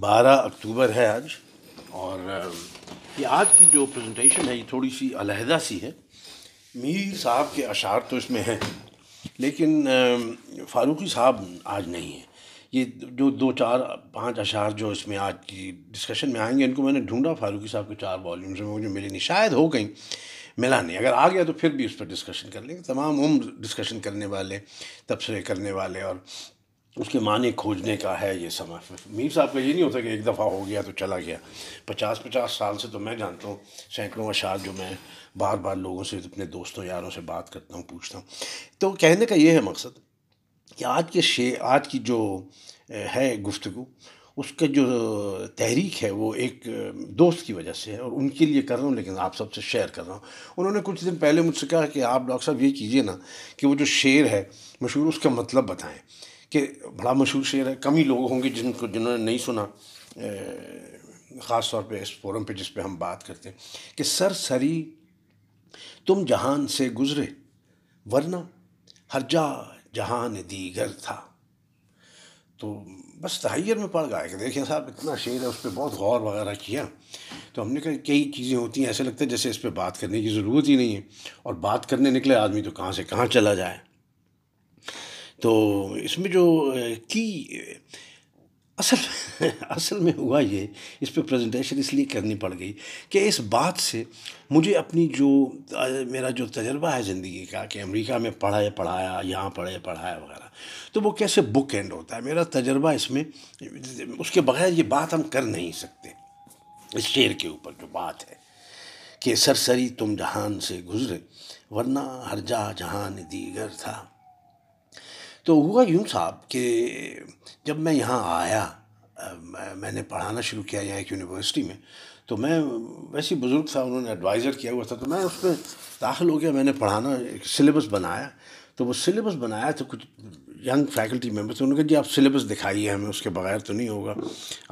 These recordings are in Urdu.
بارہ اکتوبر ہے آج اور یہ آج کی جو پریزنٹیشن ہے یہ تھوڑی سی علیحدہ سی ہے میر صاحب کے اشعار تو اس میں ہیں لیکن فاروقی صاحب آج نہیں ہیں یہ جو دو چار پانچ اشعار جو اس میں آج کی ڈسکشن میں آئیں گے ان کو میں نے ڈھونڈا فاروقی صاحب کے چار والیومز میں وہ جو ملے نہیں شاید ہو گئیں ملا نہیں اگر آ گیا تو پھر بھی اس پر ڈسکشن کر لیں گے تمام عمر ڈسکشن کرنے والے تبصرے کرنے والے اور اس کے معنی کھوجنے کا ہے یہ سمجھ میر صاحب کا یہ نہیں ہوتا کہ ایک دفعہ ہو گیا تو چلا گیا پچاس پچاس سال سے تو میں جانتا ہوں سینکڑوں اشعار جو میں بار بار لوگوں سے اپنے دوستوں یاروں سے بات کرتا ہوں پوچھتا ہوں تو کہنے کا یہ ہے مقصد کہ آج کے شعر آج کی جو ہے گفتگو اس کا جو تحریک ہے وہ ایک دوست کی وجہ سے ہے اور ان کے لیے کر رہا ہوں لیکن آپ سب سے شیئر کر رہا ہوں انہوں نے کچھ دن پہلے مجھ سے کہا کہ آپ ڈاکٹر صاحب یہ کیجئے نا کہ وہ جو شعر ہے مشہور اس کا مطلب بتائیں کہ بڑا مشہور شعر ہے کم ہی لوگ ہوں گے جن کو جنہوں نے نہیں سنا خاص طور پہ اس فورم پہ جس پہ ہم بات کرتے ہیں کہ سر سری تم جہان سے گزرے ورنہ ہر جا جہان دیگر تھا تو بس تحیر میں پڑ گئے کہ دیکھیں صاحب اتنا شعر ہے اس پہ بہت غور وغیرہ کیا تو ہم نے کہا کئی چیزیں ہوتی ہیں ایسے لگتا ہے جیسے اس پہ بات کرنے کی ضرورت ہی نہیں ہے اور بات کرنے نکلے آدمی تو کہاں سے کہاں چلا جائے تو اس میں جو کی اصل اصل میں ہوا یہ اس پہ پریزنٹیشن اس لیے کرنی پڑ گئی کہ اس بات سے مجھے اپنی جو میرا جو تجربہ ہے زندگی کا کہ امریکہ میں پڑھے پڑھایا یہاں پڑھے پڑھایا وغیرہ تو وہ کیسے بک اینڈ ہوتا ہے میرا تجربہ اس میں اس کے بغیر یہ بات ہم کر نہیں سکتے اس شعر کے اوپر جو بات ہے کہ سرسری تم جہان سے گزرے ورنہ ہر جا جہان دیگر تھا تو ہوا یوں صاحب کہ جب میں یہاں آیا میں نے پڑھانا شروع کیا یہاں ایک یونیورسٹی میں تو میں ویسے بزرگ تھا انہوں نے ایڈوائزر کیا ہوا تھا تو میں اس میں داخل ہو گیا میں نے پڑھانا ایک سلیبس بنایا تو وہ سلیبس بنایا تو کچھ ینگ فیکلٹی ممبر تھے انہوں نے کہا جی آپ سلیبس دکھائیے ہمیں اس کے بغیر تو نہیں ہوگا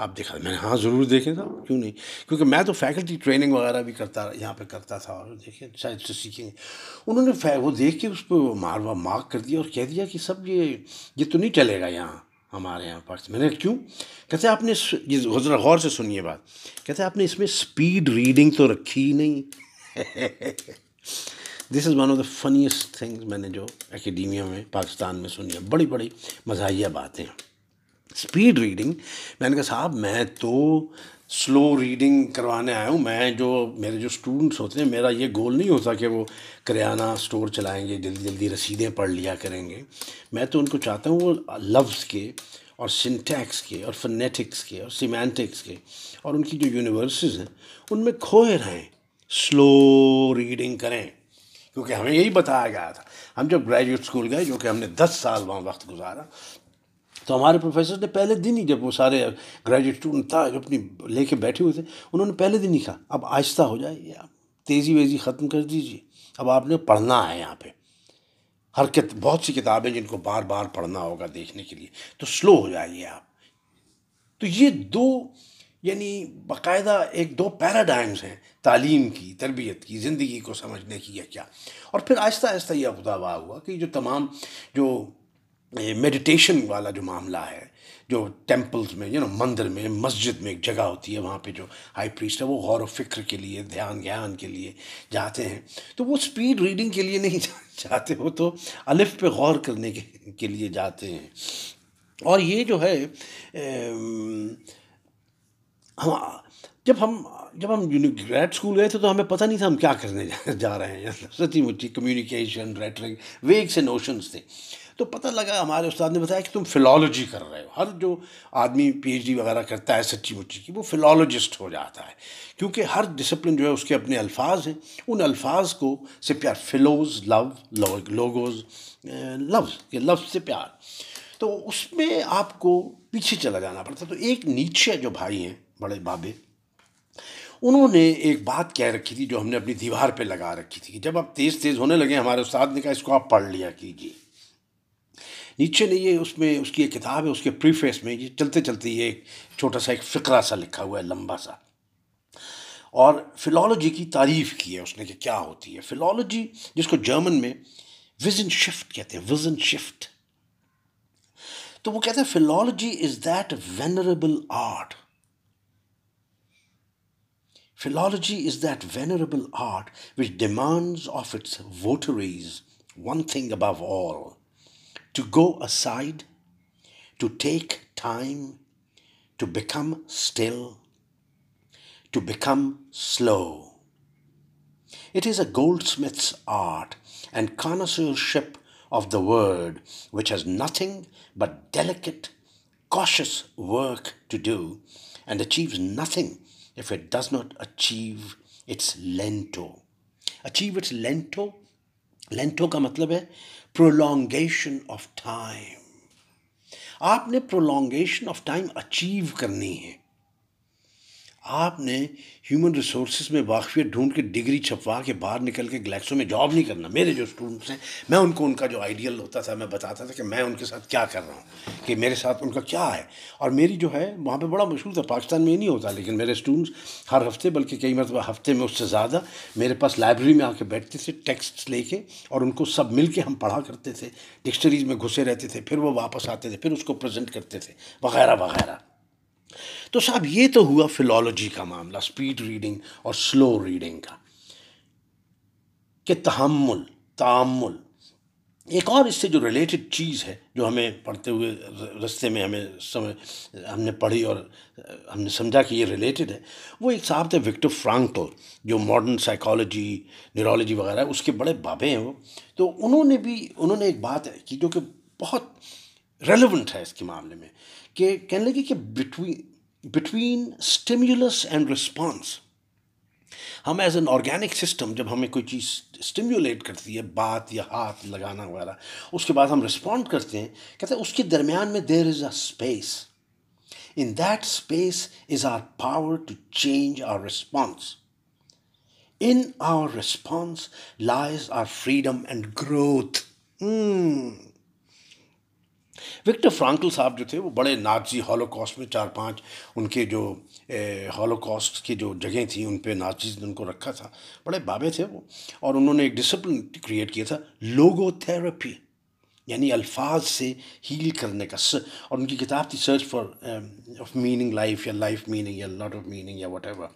آپ دکھا میں نے ہاں ضرور دیکھیں صاحب کیوں نہیں کیونکہ میں تو فیکلٹی ٹریننگ وغیرہ بھی کرتا یہاں پہ کرتا تھا اور دیکھیں شاید سے سیکھیں گے انہوں نے وہ دیکھ کے اس پہ ماروا مارک کر دیا اور کہہ دیا کہ سب یہ یہ تو نہیں چلے گا یہاں ہمارے یہاں پر میں نے کیوں کہتے آپ نے ذرا غور سے سنیے بات کہتے آپ نے اس میں اسپیڈ ریڈنگ تو رکھی ہی نہیں this is one of the finest things میں نے جو اکیڈیمیا میں پاکستان میں سنی ہے بڑی بڑی مزاحیہ باتیں اسپیڈ ریڈنگ میں نے کہا صاحب میں تو سلو ریڈنگ کروانے آیا ہوں میں جو میرے جو اسٹوڈنٹس ہوتے ہیں میرا یہ گول نہیں ہوتا کہ وہ کریانہ اسٹور چلائیں گے جلدی جلدی رسیدیں پڑھ لیا کریں گے میں تو ان کو چاہتا ہوں وہ لفظ کے اور سنٹیکس کے اور فنیٹکس کے اور سیمینٹکس کے اور ان کی جو یونیورسز ہیں ان میں کھوئے رہیں سلو ریڈنگ کریں کیونکہ ہمیں یہی بتایا گیا تھا ہم جب گریجویٹ اسکول گئے جو کہ ہم نے دس سال وہاں وقت گزارا تو ہمارے پروفیسر نے پہلے دن ہی جب وہ سارے گریجویٹ اسٹوڈنٹ تھا اپنی لے کے بیٹھے ہوئے تھے انہوں نے پہلے دن ہی کہا اب آہستہ ہو جائے گی آپ تیزی ویزی ختم کر دیجیے اب آپ نے پڑھنا ہے یہاں پہ ہر کت بہت سی کتابیں جن کو بار بار پڑھنا ہوگا دیکھنے کے لیے تو سلو ہو جائیے آپ تو یہ دو یعنی باقاعدہ ایک دو پیراڈائمز ہیں تعلیم کی تربیت کی زندگی کو سمجھنے کی یا کیا اور پھر آہستہ آہستہ یہ افدا ہوا ہوا کہ جو تمام جو میڈیٹیشن والا جو معاملہ ہے جو ٹیمپلز میں یو نو مندر میں مسجد میں ایک جگہ ہوتی ہے وہاں پہ جو ہائی پریسٹ ہے وہ غور و فکر کے لیے دھیان گیان کے لیے جاتے ہیں تو وہ سپیڈ ریڈنگ کے لیے نہیں جاتے وہ تو الف پہ غور کرنے کے لیے جاتے ہیں اور یہ جو ہے ہم ہاں، جب ہم جب ہم گریڈ اسکول گئے تھے تو ہمیں پتہ نہیں تھا ہم کیا کرنے جا رہے ہیں سچی مچی کمیونیکیشن رائٹرنگ ویگس نوشنس تھے تو پتہ لگا ہمارے استاد نے بتایا کہ تم فلالوجی کر رہے ہو ہر جو آدمی پی ایچ ڈی وغیرہ کرتا ہے سچی مچی کی وہ فلالوجسٹ ہو جاتا ہے کیونکہ ہر ڈسپلن جو ہے اس کے اپنے الفاظ ہیں ان الفاظ کو سے پیار فلوز لو لوگوز لفظ کے لفظ سے پیار تو اس میں آپ کو پیچھے چلا جانا پڑتا تو ایک نیچے جو بھائی ہیں بڑے بابے انہوں نے ایک بات کہہ رکھی تھی جو ہم نے اپنی دیوار پہ لگا رکھی تھی کہ جب آپ تیز تیز ہونے لگے ہمارے استاد نے کہا اس کو آپ پڑھ لیا کیجیے نیچے نے یہ اس میں اس کی ایک کتاب ہے اس کے میں یہ چلتے چلتے یہ ایک چھوٹا سا ایک فقرہ سا لکھا ہوا ہے لمبا سا اور فلالوجی کی تعریف کی ہے اس نے کہ کیا ہوتی ہے فلالوجی جس کو جرمن میں وزن وزن شفٹ شفٹ کہتے ہیں تو وہ کہتے ہیں philology is that venerable art Philology is that venerable art which demands of its votaries one thing above all: to go aside, to take time, to become still, to become slow. It is a goldsmith's art and connoisseurship of the word which has nothing but delicate, cautious work to do and achieves nothing if it does not achieve its lento achieve its lento lento کا مطلب ہے پرولونگیشن آف ٹائم آپ نے پرولونگیشن آف ٹائم اچیو کرنی ہے آپ نے ہیومن ریسورسز میں واقفیت ڈھونڈ کے ڈگری چھپوا کے باہر نکل کے گلیکسو میں جاب نہیں کرنا میرے جو اسٹوڈنٹس ہیں میں ان کو ان کا جو آئیڈیل ہوتا تھا میں بتاتا تھا کہ میں ان کے ساتھ کیا کر رہا ہوں کہ میرے ساتھ ان کا کیا ہے اور میری جو ہے وہاں پہ بڑا مشہور تھا پاکستان میں یہ نہیں ہوتا لیکن میرے اسٹوڈنٹس ہر ہفتے بلکہ کئی مرتبہ ہفتے میں اس سے زیادہ میرے پاس لائبریری میں آ کے بیٹھتے تھے ٹیکسٹ لے کے اور ان کو سب مل کے ہم پڑھا کرتے تھے ڈکشنریز میں گھسے رہتے تھے پھر وہ واپس آتے تھے پھر اس کو پرزینٹ کرتے تھے وغیرہ وغیرہ تو صاحب یہ تو ہوا فلالوجی کا معاملہ اسپیڈ ریڈنگ اور سلو ریڈنگ کا کہ تحمل تعمل ایک اور اس سے جو ریلیٹڈ چیز ہے جو ہمیں پڑھتے ہوئے رستے میں ہمیں سمجھ ہم نے پڑھی اور ہم نے سمجھا کہ یہ ریلیٹڈ ہے وہ ایک صاحب تھے وکٹر فرانکل جو ماڈرن سائیکالوجی نیورولوجی وغیرہ اس کے بڑے بابے ہیں وہ تو انہوں نے بھی انہوں نے ایک بات کی جو کہ بہت ریلیونٹ ہے اس کے معاملے میں کہ کہنے لگے کہ between between stimulus and response ہم ایز این آرگینک سسٹم جب ہمیں کوئی چیز اسٹیمولیٹ کرتی ہے بات یا ہاتھ لگانا وغیرہ اس کے بعد ہم رسپونڈ کرتے ہیں کہتے ہیں اس کے درمیان میں there is a space in that space is our power to change our response in our response lies our freedom and growth Viktor Frankl صاحب جو تھے وہ بڑے نازی ہالو کاسٹ میں چار پانچ ان کے جو ہالو کاسٹ کی جو جگہیں تھیں ان پہ نازیز نے ان کو رکھا تھا بڑے بابے تھے وہ اور انہوں نے ایک ڈسپلن کریٹ کیا تھا لوگو تھراپی یعنی الفاظ سے ہیل کرنے کا اور ان کی کتاب تھی search for of meaning life یا لائف میننگ یا لاٹ آف میننگ یا وٹ ایور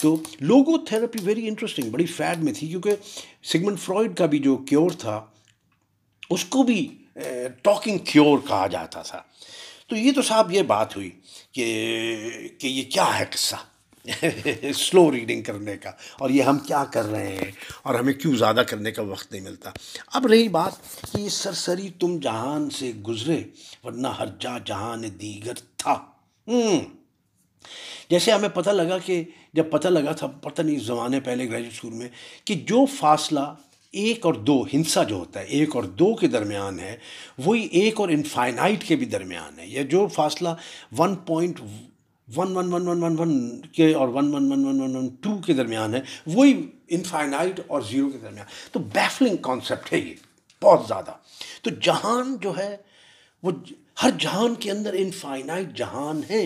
تو لوگو تھراپی ویری انٹرسٹنگ بڑی فیڈ میں تھی کیونکہ سگمنٹ فرائڈ کا بھی جو کیور تھا اس کو بھی ٹاکنگ کیور کہا جاتا تھا تو یہ تو صاحب یہ بات ہوئی کہ کہ یہ کیا ہے قصہ سلو ریڈنگ کرنے کا اور یہ ہم کیا کر رہے ہیں اور ہمیں کیوں زیادہ کرنے کا وقت نہیں ملتا اب رہی بات کہ سر سری تم جہان سے گزرے ورنہ ہر جا جہان دیگر تھا جیسے ہمیں پتہ لگا کہ جب پتہ لگا تھا پتہ نہیں زمانے پہلے گریجویٹ اسکول میں کہ جو فاصلہ ایک اور دو ہنسا جو ہوتا ہے ایک اور دو کے درمیان ہے وہی ایک اور انفائنائٹ کے بھی درمیان ہے یا جو فاصلہ one point one one one one one one کے اور one one one one one one two کے درمیان ہے وہی انفائنائٹ اور زیرو کے درمیان تو بیفلنگ کانسیپٹ ہے یہ بہت زیادہ تو جہان جو ہے وہ ہر جہان کے اندر انفائنائٹ جہان ہیں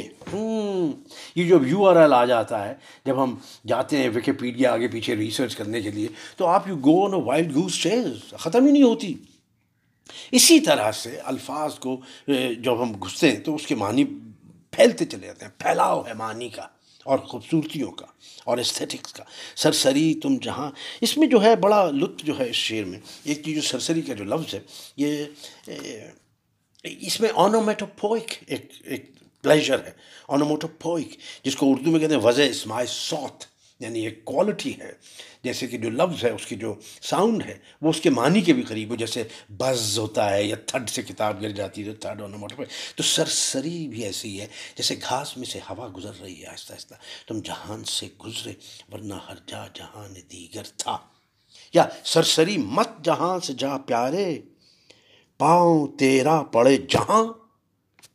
یہ جو یو آر ایل آ جاتا ہے جب ہم جاتے ہیں وکیپیڈیا آگے پیچھے ریسرچ کرنے کے لیے تو آپ you go on a wild گوس چیز ختم ہی نہیں ہوتی اسی طرح سے الفاظ کو جب ہم گھستے ہیں تو اس کے معنی پھیلتے چلے جاتے ہیں پھیلاؤ ہے معنی کا اور خوبصورتیوں کا اور استھیٹکس کا سرسری تم جہاں اس میں جو ہے بڑا لطف جو ہے اس شعر میں ایک چیز جو سرسری کا جو لفظ ہے یہ اس میں آنومیٹوپوئک ایک ایک پلیجر ہے آنومیٹوپوئک جس کو اردو میں کہتے ہیں وضع اسماع سوت یعنی ایک کوالٹی ہے جیسے کہ جو لفظ ہے اس کی جو ساؤنڈ ہے وہ اس کے معنی کے بھی قریب ہو جیسے بز ہوتا ہے یا تھڈ سے کتاب گر جاتی ہے تو تھڈ موٹر پر تو سر سری بھی ایسی ہے جیسے گھاس میں سے ہوا گزر رہی ہے آہستہ آہستہ تم جہان سے گزرے ورنہ ہر جا جہان دیگر تھا یا سر سری مت جہاں سے جا پیارے پاؤں تیرا پڑے جہاں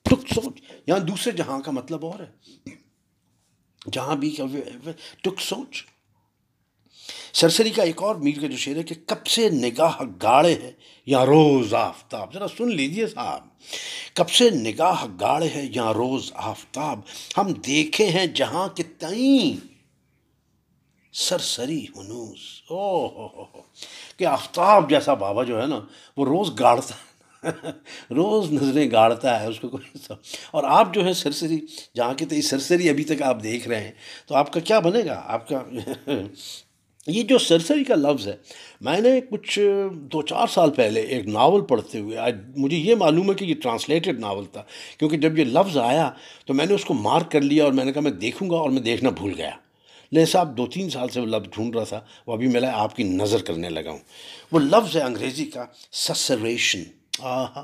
تو سوچ یہاں دوسرے جہاں کا مطلب اور ہے جہاں بھی ٹک سوچ سرسری کا ایک اور میر کا جو شعر ہے کہ کب سے نگاہ گاڑے ہے یا روز آفتاب ذرا سن لیجیے صاحب کب سے نگاہ گاڑے ہے یا روز آفتاب ہم دیکھے ہیں جہاں کے تئیں سرسری ہنوس او ہو ہو ہو کہ آفتاب جیسا بابا جو ہے نا وہ روز گاڑتا ہے روز نظریں گاڑتا ہے اس کو کوئی اور آپ جو ہے سرسری جہاں کی تو سرسری ابھی تک آپ دیکھ رہے ہیں تو آپ کا کیا بنے گا آپ کا یہ جو سرسری کا لفظ ہے میں نے کچھ دو چار سال پہلے ایک ناول پڑھتے ہوئے آج مجھے یہ معلوم ہے کہ یہ ٹرانسلیٹڈ ناول تھا کیونکہ جب یہ لفظ آیا تو میں نے اس کو مارک کر لیا اور میں نے کہا میں دیکھوں گا اور میں دیکھنا بھول گیا لے صاحب دو تین سال سے وہ لفظ ڈھونڈ رہا تھا وہ ابھی میں آپ کی نظر کرنے لگا ہوں وہ لفظ ہے انگریزی کا سسریشن آ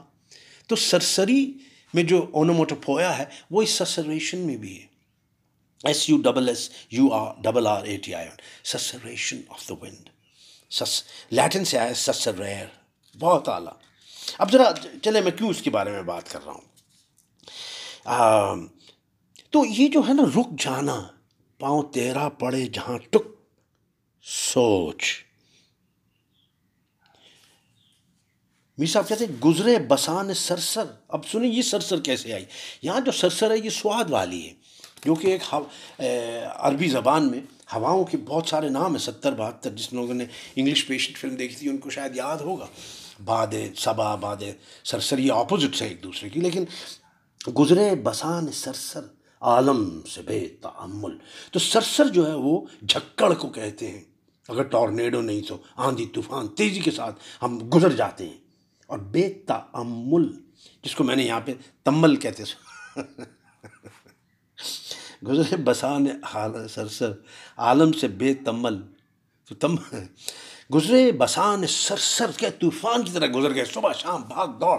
تو سرسری میں جو اونوموٹوپویا ہے وہ اس سسریشن میں بھی ہے S U double S U R double R A T I susurration of the wind سس لیٹن سے آیا سسر بہت اعلیٰ اب ذرا چلے میں کیوں اس کے بارے میں بات کر رہا ہوں تو یہ جو ہے نا رک جانا پاؤں تیرا پڑے جہاں ٹک سوچ میر صاحب کہتے ہیں گزرے بسان سرسر اب سنیں یہ سرسر کیسے آئی یہاں جو سرسر ہے یہ سواد والی ہے جو کہ ایک عربی زبان میں ہواؤں کے بہت سارے نام ہیں ستر بہتر جس لوگوں نے انگلش پیشنٹ فلم دیکھی تھی ان کو شاید یاد ہوگا باد صبا باد سرسر یہ اپوزٹس ہیں ایک دوسرے کی لیکن گزرے بسان سرسر عالم سے بے تعمل تو سرسر جو ہے وہ جھکڑ کو کہتے ہیں اگر ٹورنیڈو نہیں تو آندھی طوفان تیزی کے ساتھ ہم گزر جاتے ہیں اور بے تعمل جس کو میں نے یہاں پہ تمل کہتے سو گزرے بسان سر سر عالم سے بے تمل تو تم گزرے بسان سر سر کیا طوفان کی طرح گزر گئے صبح شام بھاگ دوڑ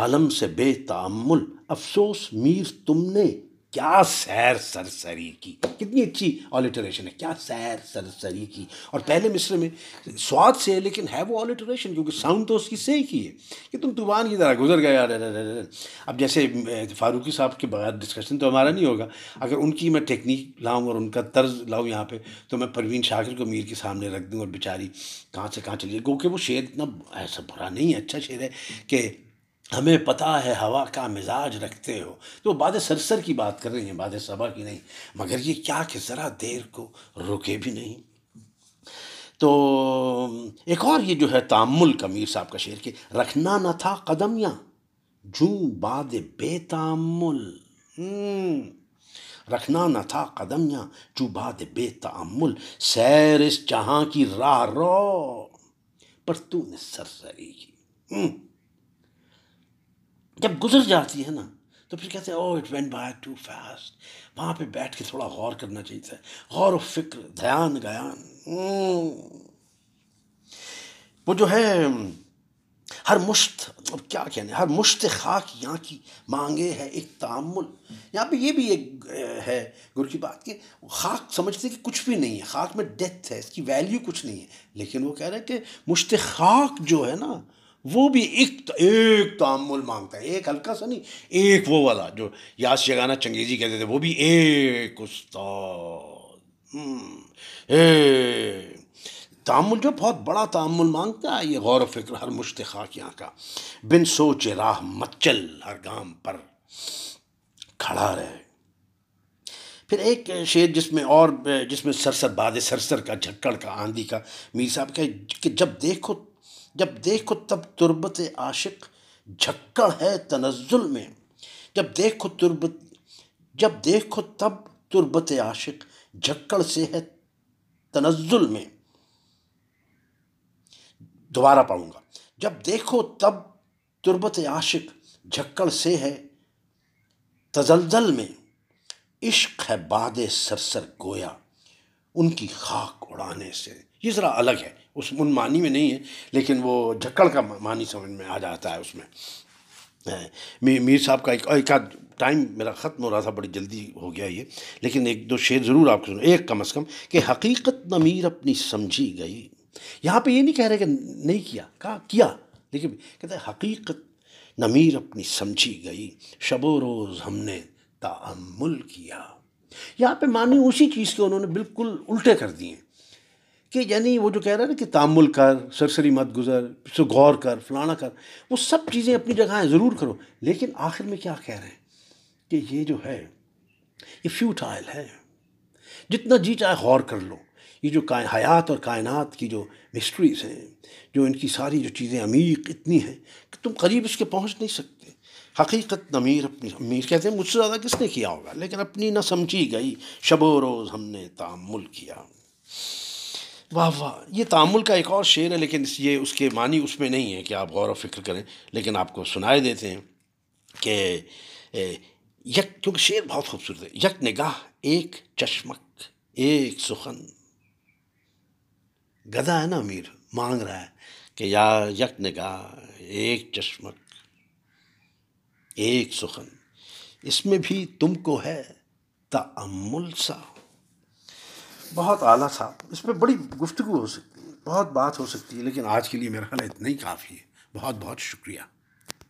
عالم سے بے تعمل افسوس میر تم نے کیا سیر سر سری کی کتنی اچھی آلیٹریشن ہے کیا سیر سر سری کی اور پہلے مصر میں سواد سے ہے لیکن ہے وہ آلیٹریشن کیونکہ ساؤنڈ تو اس کی سے کی ہے کہ تم طوفان کی طرح گزر گیا اب جیسے فاروقی صاحب کے بغیر ڈسکشن تو ہمارا نہیں ہوگا اگر ان کی میں ٹیکنیک لاؤں اور ان کا طرز لاؤں یہاں پہ تو میں پروین شاکر کو میر کے سامنے رکھ دوں اور بیچاری کہاں سے کہاں چلی چلیے کیونکہ وہ شعر اتنا ایسا برا نہیں ہے اچھا شعر ہے کہ ہمیں پتہ ہے ہوا کا مزاج رکھتے ہو تو باد سرسر کی بات کر رہی ہیں باد صبا کی نہیں مگر یہ کیا کہ ذرا دیر کو رکے بھی نہیں تو ایک اور یہ جو ہے تعمل کا میر صاحب کا شعر کے رکھنا نہ تھا قدم یا باد بے تعمل رکھنا نہ تھا قدم یا جو باد بے تعمل سیر اس جہاں کی راہ رو پر تو نے سرسری کی جب گزر جاتی ہے نا تو پھر کہتے ہیں oh it went too fast وہاں پہ بیٹھ کے تھوڑا غور کرنا چاہیے تھا غور و فکر دھیان گیان وہ جو ہے ہر مشت اب کیا کہنے ہر مشت خاک یہاں کی مانگے ہے ایک تعمل یہاں پہ یہ بھی ایک ہے گر کی بات کہ خاک سمجھتے کہ کچھ بھی نہیں ہے خاک میں ڈیتھ ہے اس کی ویلیو کچھ نہیں ہے لیکن وہ کہہ رہے کہ مشت خاک جو ہے نا وہ بھی ایک ایک تعمل مانگتا ہے ایک ہلکا سا نہیں ایک وہ والا جو یاس جگانا چنگیزی کہتے تھے وہ بھی ایک استاد تعمل جو بہت بڑا تعمل مانگتا ہے یہ غور و فکر ہر مشتخا یہاں کا بن سوچ راہ مچل ہر گام پر کھڑا رہے پھر ایک شعر جس میں اور جس میں سرسر باد سرسر کا جھکڑ کا آندھی کا میر صاحب کہ جب دیکھو جب دیکھو تب تربت عاشق جھکڑ ہے تنزل میں جب دیکھو تربت جب دیکھو تب تربت عاشق جھکڑ سے ہے تنزل میں دوبارہ پاؤں گا جب دیکھو تب تربت عاشق جھکڑ سے ہے تزلزل میں عشق ہے باد سر سر گویا ان کی خاک اڑانے سے یہ ذرا الگ ہے اس ان معنی میں نہیں ہے لیکن وہ جھکڑ کا معنی سمجھ میں آ جاتا ہے اس میں ہاں۔ میر صاحب کا ایک ایک ٹائم میرا ختم ہو رہا تھا بڑی جلدی ہو گیا یہ لیکن ایک دو شعر ضرور آپ کو سنو ایک کم از کم کہ حقیقت نمیر اپنی سمجھی گئی یہاں پہ یہ نہیں کہہ رہے کہ نہیں کیا کہا کیا لیکن کہتے ہیں حقیقت نمیر اپنی سمجھی گئی شب و روز ہم نے تعمل کیا یہاں پہ معنی اسی چیز کے انہوں نے بالکل الٹے کر دیے کہ یعنی وہ جو کہہ رہا ہے نا کہ تعمل کر سرسری مت گزر سو غور کر فلانا کر وہ سب چیزیں اپنی جگہ ہیں ضرور کرو لیکن آخر میں کیا کہہ رہے ہیں کہ یہ جو ہے یہ فیوٹائل ہے جتنا جی چاہے غور کر لو یہ جو حیات اور کائنات کی جو مسٹریز ہیں جو ان کی ساری جو چیزیں عمیق اتنی ہیں کہ تم قریب اس کے پہنچ نہیں سکتے حقیقت نمیر اپنی امیر کہتے ہیں مجھ سے زیادہ کس نے کیا ہوگا لیکن اپنی نہ سمجھی گئی شب و روز ہم نے تعمل کیا واہ واہ یہ تعمل کا ایک اور شعر ہے لیکن یہ اس کے معنی اس میں نہیں ہے کہ آپ غور و فکر کریں لیکن آپ کو سنائے دیتے ہیں کہ یک کیونکہ شعر بہت خوبصورت ہے یک نگاہ ایک چشمک ایک سخن گدا ہے نا امیر مانگ رہا ہے کہ یار یک نگاہ ایک چشمک ایک سخن اس میں بھی تم کو ہے تعمل سا بہت اعلیٰ صاحب اس میں بڑی گفتگو ہو سکتی ہے بہت بات ہو سکتی ہے لیکن آج کے لیے میرا خیال اتنا ہی کافی ہے بہت بہت شکریہ